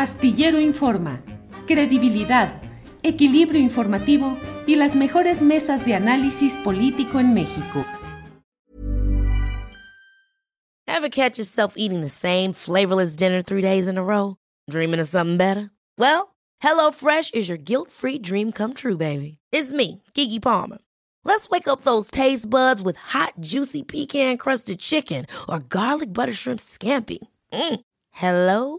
Astillero Informa, credibilidad, equilibrio informativo y las mejores mesas de análisis político en México. Ever catch yourself eating the same flavorless dinner three days in a row? Dreaming of something better? Well, HelloFresh is your guilt-free dream come true, baby. It's me, Kiki Palmer. Let's wake up those taste buds with hot, juicy pecan-crusted chicken or garlic butter shrimp scampi. Mm. Hello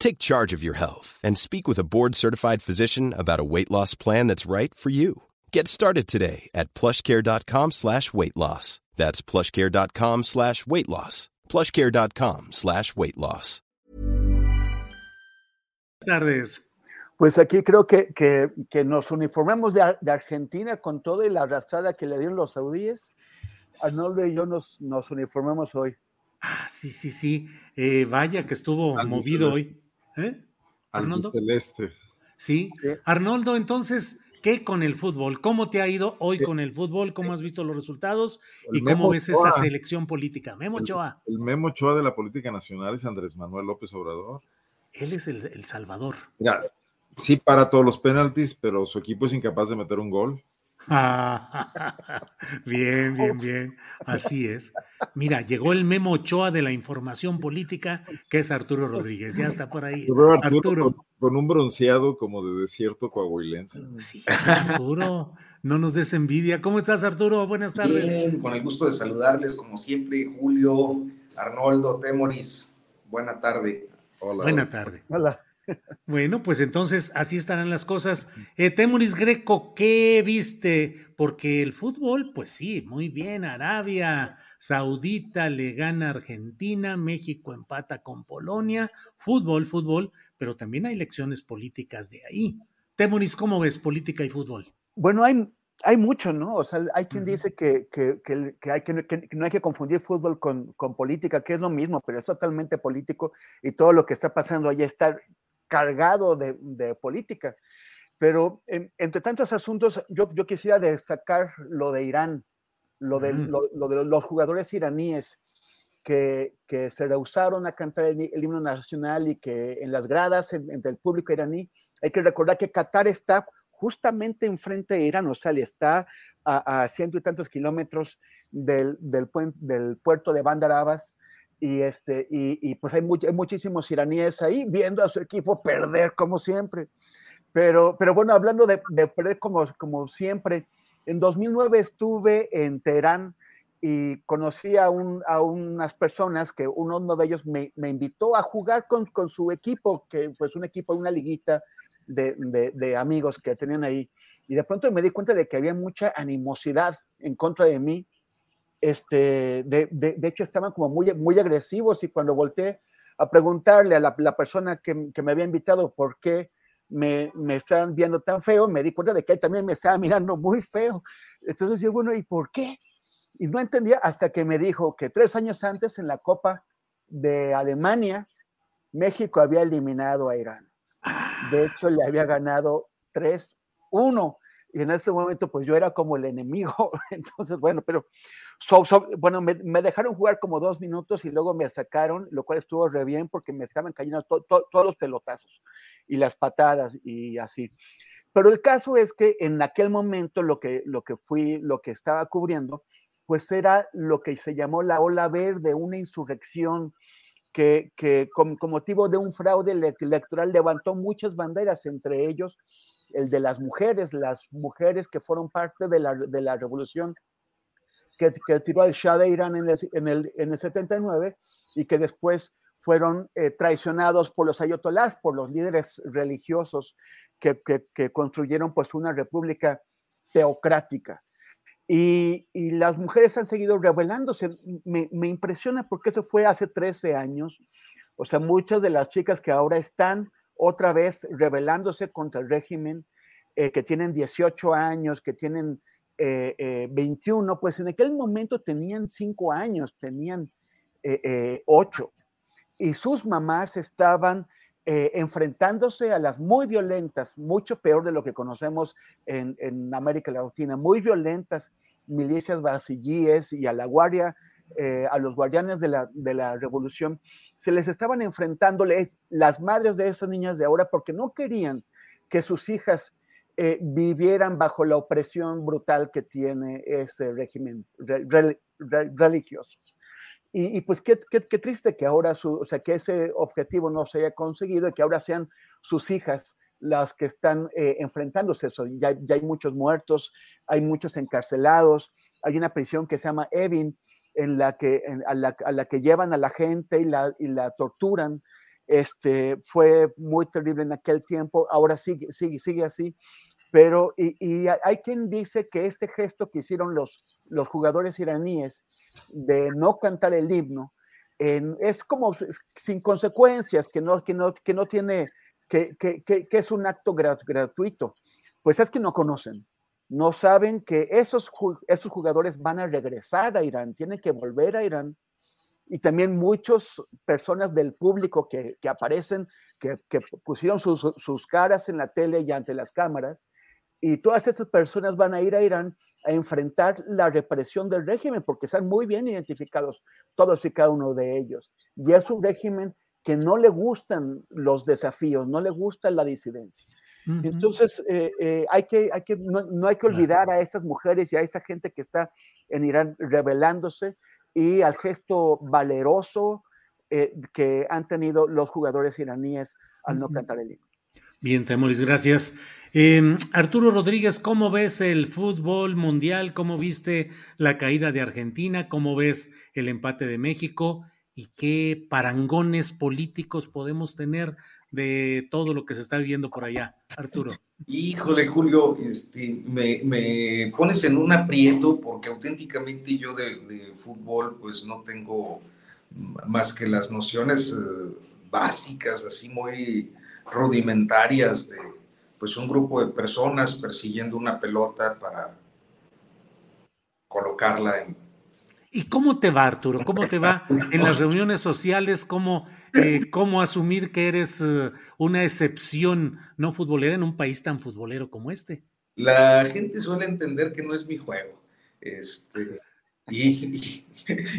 Take charge of your health and speak with a board-certified physician about a weight loss plan that's right for you. Get started today at plushcare.com slash weight loss. That's plushcare.com slash weight loss. plushcare.com slash weight loss. tardes. Pues aquí creo que, que, que nos uniformamos de, de, Argentina con toda la arrastrada que le dieron los saudíes. Arnoldo y yo nos, nos uniformamos hoy. Ah, sí, sí, sí. Eh, vaya que estuvo Al movido hoy. ¿Eh? Arnoldo. Celeste. ¿Sí? ¿Sí? Arnoldo, entonces, ¿qué con el fútbol? ¿Cómo te ha ido hoy con el fútbol? ¿Cómo has visto los resultados? El ¿Y cómo ves Choa. esa selección política? Memo Choa. El, el Memo Choa de la política nacional es Andrés Manuel López Obrador. Él es el, el Salvador. Mira, sí para todos los penaltis, pero su equipo es incapaz de meter un gol. bien, bien, bien. Así es. Mira, llegó el Memo Ochoa de la información política, que es Arturo Rodríguez. Ya está por ahí. Arturo, Arturo. Con, con, un bronceado como de desierto coahuilense. Sí, Arturo, no nos des envidia. ¿Cómo estás, Arturo? Buenas tardes. Bien, con el gusto de saludarles, como siempre, Julio, Arnoldo, Temoris. Buena tarde. Hola. Buena tarde. Hola. Bueno, pues entonces así estarán las cosas. Eh, Temuris Greco, ¿qué viste? Porque el fútbol, pues sí, muy bien. Arabia Saudita le gana a Argentina, México empata con Polonia. Fútbol, fútbol, pero también hay lecciones políticas de ahí. Temuris, ¿cómo ves política y fútbol? Bueno, hay, hay mucho, ¿no? O sea, hay quien uh -huh. dice que, que, que, que hay que, que, no hay que confundir fútbol con, con política, que es lo mismo, pero es totalmente político y todo lo que está pasando allá está cargado de, de política. Pero en, entre tantos asuntos, yo, yo, quisiera destacar lo de Irán, lo de, mm. lo, lo de los jugadores iraníes que, que, se rehusaron a cantar el, el, himno nacional y que en las gradas, en, entre el público iraní, hay que recordar que Qatar está justamente enfrente de Irán, o sea, le está a, a ciento y tantos kilómetros del, del, del puerto de Bandar Abbas, y, este, y, y pues hay, much, hay, muchísimos iraníes ahí viendo a su equipo perder como siempre. Pero, pero bueno, hablando de, de perder como, como siempre, en 2009 estuve en Teherán y conocí a, un, a unas personas que uno, uno de ellos me, me, invitó a jugar con, con su equipo, que pues un equipo, una liguita de, de, de amigos que tenían ahí. Y de pronto me di cuenta de que había mucha animosidad en contra de mí este, de, de, de, hecho estaban como muy, muy agresivos y cuando volteé a preguntarle a la, la persona que, que, me había invitado por qué me, me estaban viendo tan feo, me di cuenta de que él también me estaba mirando muy feo. Entonces yo, bueno, ¿y por qué? Y no entendía hasta que me dijo que tres años antes en la Copa de Alemania, México había eliminado a Irán. De hecho, le había ganado 3-1 y en ese momento pues yo era como el enemigo, entonces bueno, pero so, bueno, me, dejaron jugar como dos minutos y luego me sacaron, lo cual estuvo re bien porque me estaban cayendo to, to, todos los pelotazos y las patadas y así. Pero el caso es que en aquel momento lo que, lo que fui, lo que estaba cubriendo, pues era lo que se llamó la ola verde, una insurrección que, que con motivo de un fraude electoral levantó muchas banderas, entre ellos el de las mujeres, las mujeres que fueron parte de la, de la revolución que, que, tiró al Shah de Irán en el, en, el, en el 79 y que después fueron eh, traicionados por los ayatolás, por los líderes religiosos que, que, que construyeron pues una república teocrática. Y, y, las mujeres han seguido rebelándose. Me, me, impresiona porque eso fue hace 13 años. O sea, muchas de las chicas que ahora están otra vez rebelándose contra el régimen, eh, que tienen 18 años, que tienen 21, pues en aquel momento tenían 5 años, tenían 8, y sus mamás estaban enfrentándose a las muy violentas, mucho peor de lo que conocemos en, América Latina, muy violentas milicias basillíes y a la guardia, eh, a los guardianes de la, de la revolución, se les estaban enfrentando las madres de esas niñas de ahora porque no querían que sus hijas eh, vivieran bajo la opresión brutal que tiene ese régimen religioso. Y, pues qué, qué, qué, triste que ahora, su, o sea, que ese objetivo no se haya conseguido y que ahora sean sus hijas las que están eh, enfrentándose eso. Ya, ya, hay muchos muertos, hay muchos encarcelados, hay una prisión que se llama Evin, en la que, a, la, que llevan a la gente y la, y la torturan. Este, fue muy terrible en aquel tiempo, ahora sigue, sigue, sigue así, pero y, hay quien dice que este gesto que hicieron los, los jugadores iraníes de no cantar el himno, es como sin consecuencias, que no, que no, que no tiene que, que, es un acto gratuito. Pues es que no conocen, no saben que esos, esos jugadores van a regresar a Irán, tienen que volver a Irán. Y también muchas personas del público que, que aparecen, que, que pusieron sus, sus, caras en la tele y ante las cámaras, y todas esas personas van a ir a Irán a enfrentar la represión del régimen, porque están muy bien identificados todos y cada uno de ellos. Y es un régimen que no le gustan los desafíos, no le gusta la disidencia. Entonces, eh, eh, hay que, hay que, no, hay que olvidar a estas mujeres y a esta gente que está en Irán rebelándose y al gesto valeroso eh, que han tenido los jugadores iraníes al no cantar el himno. Bien, Temoris, gracias. Em, Arturo Rodríguez, ¿cómo ves el fútbol mundial? ¿Cómo viste la caída de Argentina? ¿Cómo ves el empate de México? y qué parangones políticos podemos tener de todo lo que se está viviendo por allá, Arturo. Híjole, Julio, este, me, pones en un aprieto porque auténticamente yo de, fútbol pues no tengo más que las nociones eh, básicas, así muy rudimentarias de pues un grupo de personas persiguiendo una pelota para colocarla en ¿Y cómo te va, Arturo? ¿Cómo te va en las reuniones sociales? ¿Cómo, eh, cómo asumir que eres uh, una excepción no futbolera en un país tan futbolero como este? La gente suele entender que no es mi juego. Este, y,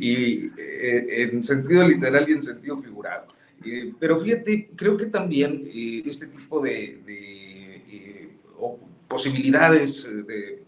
y, eh, en sentido literal y en sentido figurado. Eh, pero fíjate, creo que también este tipo de, de posibilidades de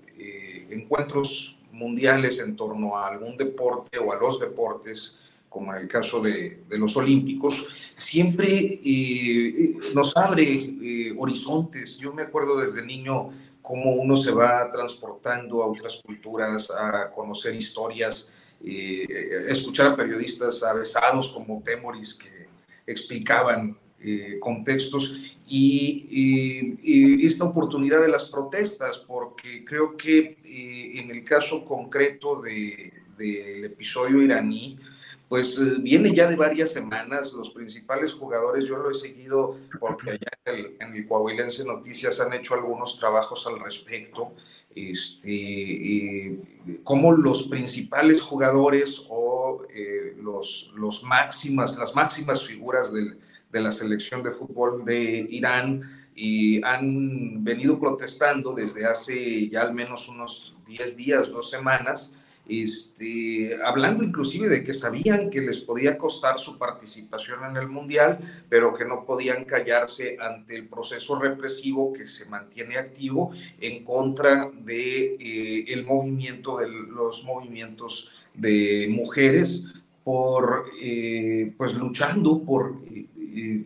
encuentros mundiales en torno a algún deporte o a los deportes, como en el caso de, los olímpicos, siempre eh, nos abre eh, horizontes. Yo me acuerdo desde niño cómo uno se va transportando a otras culturas, a conocer historias, eh, escuchar a periodistas avesados como Temoris que explicaban eh, contextos y, esta oportunidad de las protestas, porque creo que eh, en el caso concreto del episodio iraní, pues eh, viene ya de varias semanas, los principales jugadores, yo lo he seguido porque allá en el, en Coahuilense Noticias han hecho algunos trabajos al respecto, este, como los principales jugadores o los, los máximas, las máximas figuras del, de la selección de fútbol de Irán y han venido protestando desde hace ya al menos unos 10 días, dos semanas, este, hablando inclusive de que sabían que les podía costar su participación en el Mundial, pero que no podían callarse ante el proceso represivo que se mantiene activo en contra de eh, el movimiento de los movimientos de mujeres por eh, pues luchando por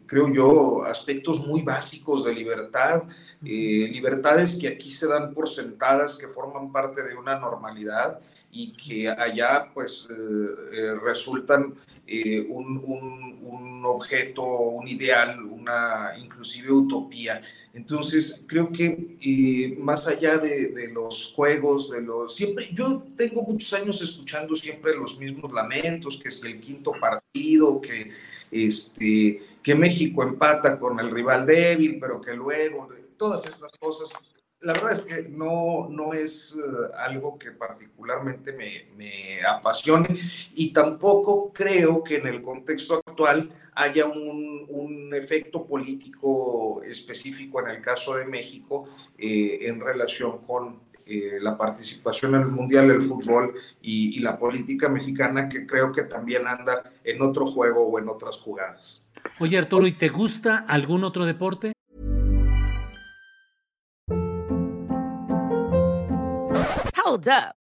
creo yo, aspectos muy básicos de libertad, eh, libertades que aquí se dan por sentadas, que forman parte de una normalidad y que allá pues eh, eh, resultan un, un, objeto, un ideal, una inclusive utopía. Entonces, creo que más allá de, de, los juegos, de los... Siempre, yo tengo muchos años escuchando siempre los mismos lamentos, que es el quinto partido, que este, que México empata con el rival débil, pero que luego, todas estas cosas, la verdad es que no, no es eh, algo que particularmente me, me, apasione y tampoco creo que en el contexto actual haya un, un efecto político específico en el caso de México eh, en relación con eh, la participación en el Mundial del Fútbol y, y la política mexicana que creo que también anda en otro juego o en otras jugadas. Oye Arturo, ¿y te gusta algún otro deporte? Hold up.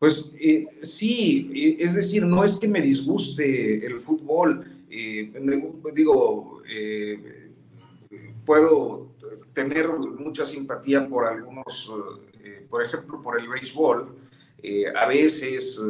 Pues eh, sí, eh, es decir, no es que me disguste el fútbol. Eh, digo, eh, puedo tener mucha simpatía por algunos, eh, por ejemplo, por el béisbol. A veces,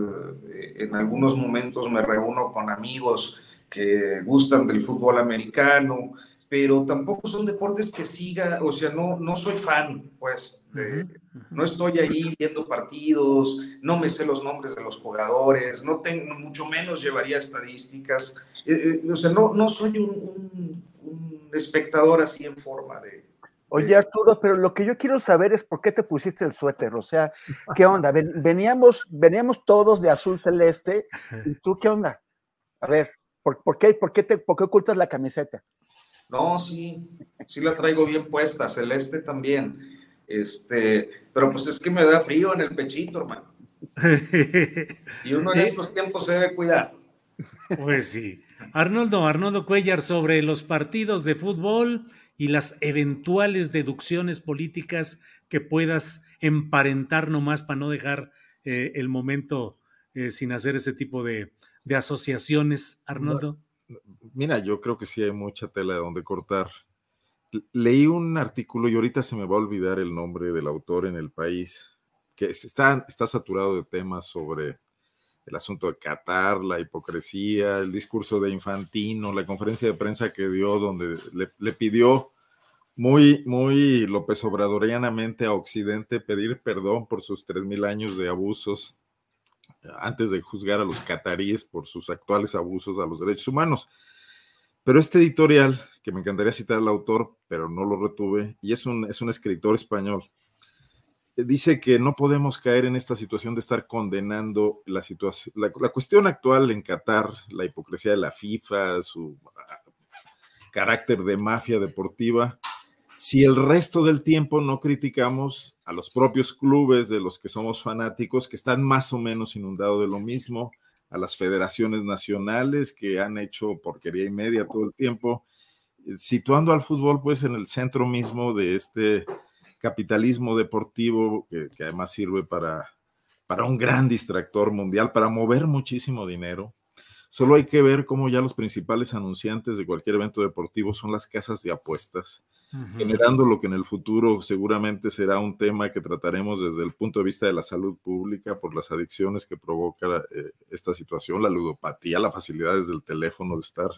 en algunos momentos me reúno con amigos que gustan del fútbol americano, pero tampoco son deportes que siga, o sea, no, no soy fan, pues, de, no estoy ahí viendo partidos, no me sé los nombres de los jugadores, no tengo, mucho menos llevaría estadísticas, eh, eh, o sea, no, no soy un, un, un, espectador así en forma de... Oye Arturo, pero lo que yo quiero saber es por qué te pusiste el suéter, o sea, ¿qué onda? Veníamos, veníamos todos de azul celeste, ¿y tú qué onda? A ver, ¿por, por qué, por, qué te, ¿por qué ocultas la camiseta? No, sí, sí la traigo bien puesta, celeste también. Este, pero pues es que me da frío en el pechito, hermano. Y uno en estos tiempos se debe cuidar. Pues sí. Arnoldo, Arnoldo Cuellar, sobre los partidos de fútbol y las eventuales deducciones políticas que puedas emparentar nomás para no dejar eh, el momento eh, sin hacer ese tipo de, de asociaciones, Arnoldo. Mira, yo creo que sí hay mucha tela de donde cortar. Leí un artículo y ahorita se me va a olvidar el nombre del autor en el país, que está, está saturado de temas sobre el asunto de Qatar, la hipocresía, el discurso de Infantino, la conferencia de prensa que dio donde le, le pidió muy, muy López Obradorianamente a Occidente pedir perdón por sus 3.000 años de abusos antes de juzgar a los cataríes por sus actuales abusos a los derechos humanos. Pero este editorial, que me encantaría citar al autor, pero no lo retuve, y es un, es un escritor español, dice que no podemos caer en esta situación de estar condenando la situación, la, la cuestión actual en Qatar, la hipocresía de la FIFA, su carácter de mafia deportiva, si el resto del tiempo no criticamos a los propios clubes de los que somos fanáticos, que están más o menos inundados de lo mismo, a las federaciones nacionales que han hecho porquería y media todo el tiempo, situando al fútbol pues en el centro mismo de este capitalismo deportivo que, que además sirve para, para un gran distractor mundial, para mover muchísimo dinero. Solo hay que ver cómo ya los principales anunciantes de cualquier evento deportivo son las casas de apuestas uh -huh. generando lo que en el futuro seguramente será un tema que trataremos desde el punto de vista de la salud pública por las adicciones que provoca eh, esta situación, la ludopatía, la facilidad desde el teléfono de estar.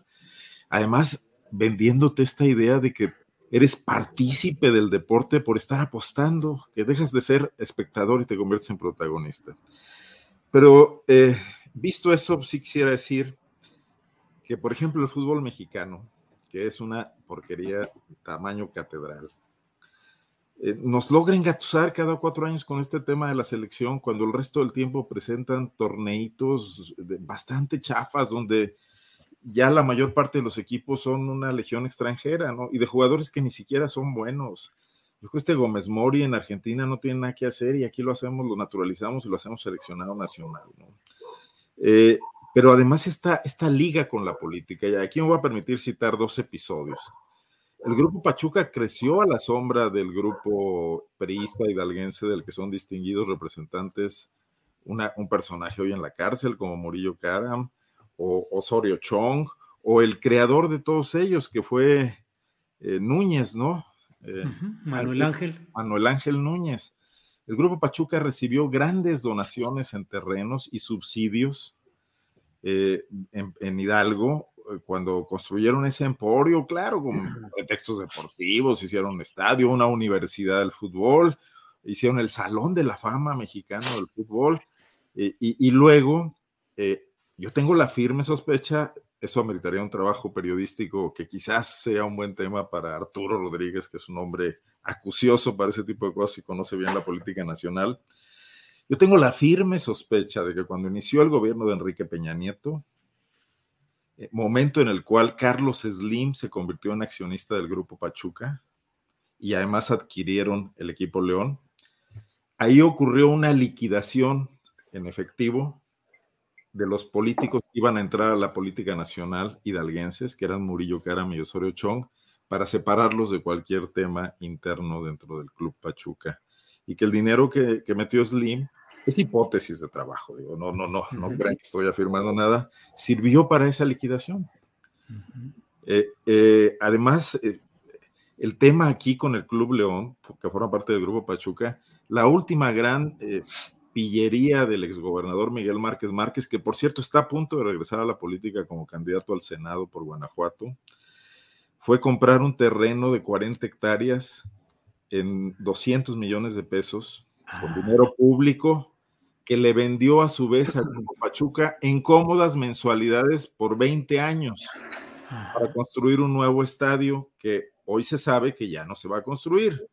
Además, vendiéndote esta idea de que eres partícipe del deporte por estar apostando, que dejas de ser espectador y te conviertes en protagonista. Pero eh, visto eso, sí quisiera decir que, por ejemplo, el fútbol mexicano, que es una porquería tamaño catedral. Eh, nos logra engatusar cada cuatro años con este tema de la selección, cuando el resto del tiempo presentan torneitos bastante chafas, donde ya la mayor parte de los equipos son una legión extranjera, ¿no? Y de jugadores que ni siquiera son buenos. Yo que este Gómez Mori en Argentina no tiene nada que hacer y aquí lo hacemos, lo naturalizamos y lo hacemos seleccionado nacional, ¿no? Eh, pero además está esta liga con la política, y aquí me voy a permitir citar dos episodios. El grupo Pachuca creció a la sombra del grupo periista hidalguense del que son distinguidos representantes, un personaje hoy en la cárcel como Murillo Karam, o Osorio Chong, o el creador de todos ellos, que fue eh, Núñez, ¿no? Eh, Manuel Ángel. Manuel Ángel Núñez. El Grupo Pachuca recibió grandes donaciones en terrenos y subsidios eh, en, Hidalgo cuando construyeron ese emporio, claro, con pretextos deportivos, hicieron un estadio, una universidad del fútbol, hicieron el Salón de la Fama mexicano del fútbol, y, y, luego yo tengo la firme sospecha, eso ameritaría un trabajo periodístico que quizás sea un buen tema para Arturo Rodríguez, que es un hombre acucioso para ese tipo de cosas y conoce bien la política nacional. Yo tengo la firme sospecha de que cuando inició el gobierno de Enrique Peña Nieto, eh, momento en el cual Carlos Slim se convirtió en accionista del grupo Pachuca y además adquirieron el equipo León, ahí ocurrió una liquidación en efectivo de los políticos que iban a entrar a la política nacional hidalguenses, que eran Murillo Karam y Osorio Chong, para separarlos de cualquier tema interno dentro del Club Pachuca. Y que el dinero que, metió Slim, es hipótesis de trabajo, digo, no, no, no, no crean que estoy afirmando nada, sirvió para esa liquidación. Eh, eh, además, eh, el tema aquí con el Club León, que forma parte del Grupo Pachuca, la última gran pillería del exgobernador Miguel Márquez Márquez, que por cierto está a punto de regresar a la política como candidato al Senado por Guanajuato, fue comprar un terreno de 40 hectáreas en 200 millones de pesos con ah. dinero público que le vendió a su vez a Pachuca en cómodas mensualidades por 20 años para ah. construir un nuevo estadio que hoy se sabe que ya no se va a construir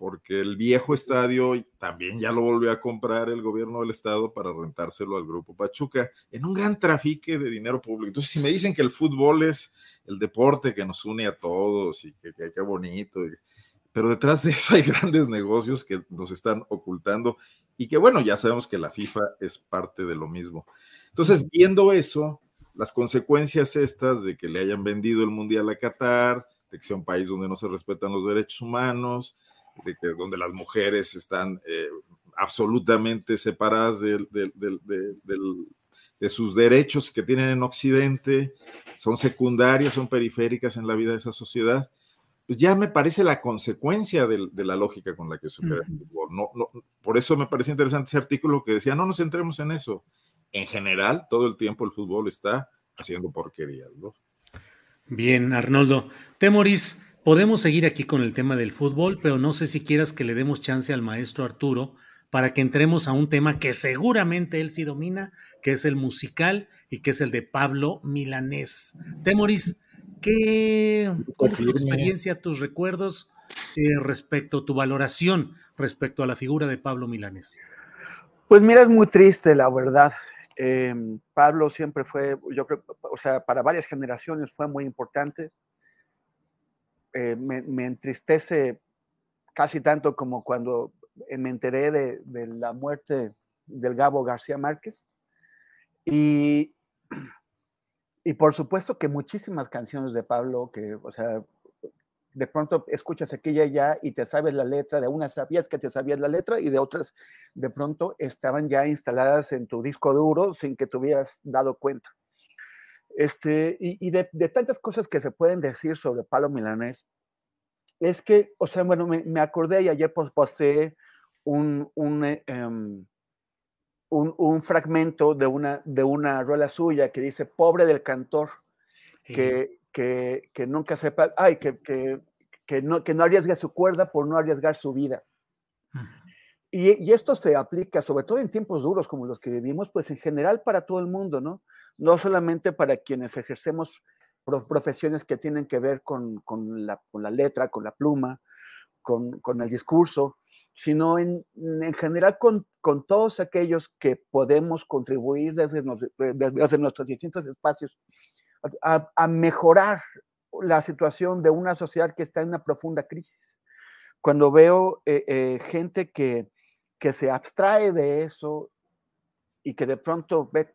porque el viejo estadio también ya lo volvió a comprar el gobierno del estado para rentárselo al grupo Pachuca en un gran trafique de dinero público. Entonces, si me dicen que el fútbol es el deporte que nos une a todos y que qué bonito, pero detrás de eso hay grandes negocios que nos están ocultando y que bueno, ya sabemos que la FIFA es parte de lo mismo. Entonces, viendo eso, las consecuencias estas de que le hayan vendido el Mundial a Qatar, de que sea un país donde no se respetan los derechos humanos, de que donde las mujeres están eh, absolutamente separadas de, sus derechos que tienen en Occidente, son secundarias, son periféricas en la vida de esa sociedad, pues ya me parece la consecuencia de, la lógica con la que se opera el fútbol. No, no, por eso me parece interesante ese artículo que decía, no nos centremos en eso. En general, todo el tiempo el fútbol está haciendo porquerías. Bien, Arnoldo. Temoris, Podemos seguir aquí con el tema del fútbol, pero no sé si quieras que le demos chance al maestro Arturo para que entremos a un tema que seguramente él sí domina, que es el musical y que es el de Pablo Milanés. Temoris, ¿qué, ¿cuál es tu experiencia, tus recuerdos eh, respecto a tu valoración respecto a la figura de Pablo Milanés? Pues mira, es muy triste, la verdad. Em, Pablo siempre fue, yo creo, o sea, para varias generaciones fue muy importante eh, me, entristece casi tanto como cuando me enteré de, la muerte del Gabo García Márquez. Y, y por supuesto que muchísimas canciones de Pablo, que, o sea, de pronto escuchas aquí y allá y te sabes la letra, de unas sabías que te sabías la letra y de otras de pronto estaban ya instaladas en tu disco duro sin que te hubieras dado cuenta. Este, y, de, tantas cosas que se pueden decir sobre Palo Milanés, es que, o sea, bueno, me, acordé y ayer posté un, un, eh, em, un, un, fragmento de una, de una rueda suya que dice, pobre del cantor, que, que, que, nunca sepa, ay, que, que, que, no, que no arriesgue su cuerda por no arriesgar su vida. Y, y, esto se aplica sobre todo en tiempos duros como los que vivimos, pues en general para todo el mundo, ¿no? No solamente para quienes ejercemos profesiones que tienen que ver con, la, letra, con la pluma, con, el discurso, sino en, general con, todos aquellos que podemos contribuir desde, desde, nuestros distintos espacios a, mejorar la situación de una sociedad que está en una profunda crisis. Cuando veo eh, eh, gente que, que se abstrae de eso y que de pronto ve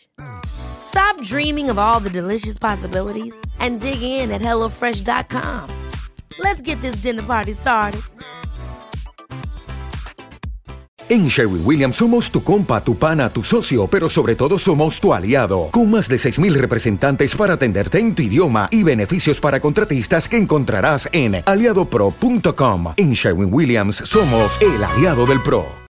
Stop dreaming of all the delicious possibilities and dig in at HelloFresh.com. Let's get this dinner party started. En Sherwin Williams somos tu compa, tu pana, tu socio, pero sobre todo somos tu aliado, con más de 6.000 representantes para atenderte en tu idioma y beneficios para contratistas que encontrarás en aliadopro.com. En Sherwin Williams somos el aliado del PRO.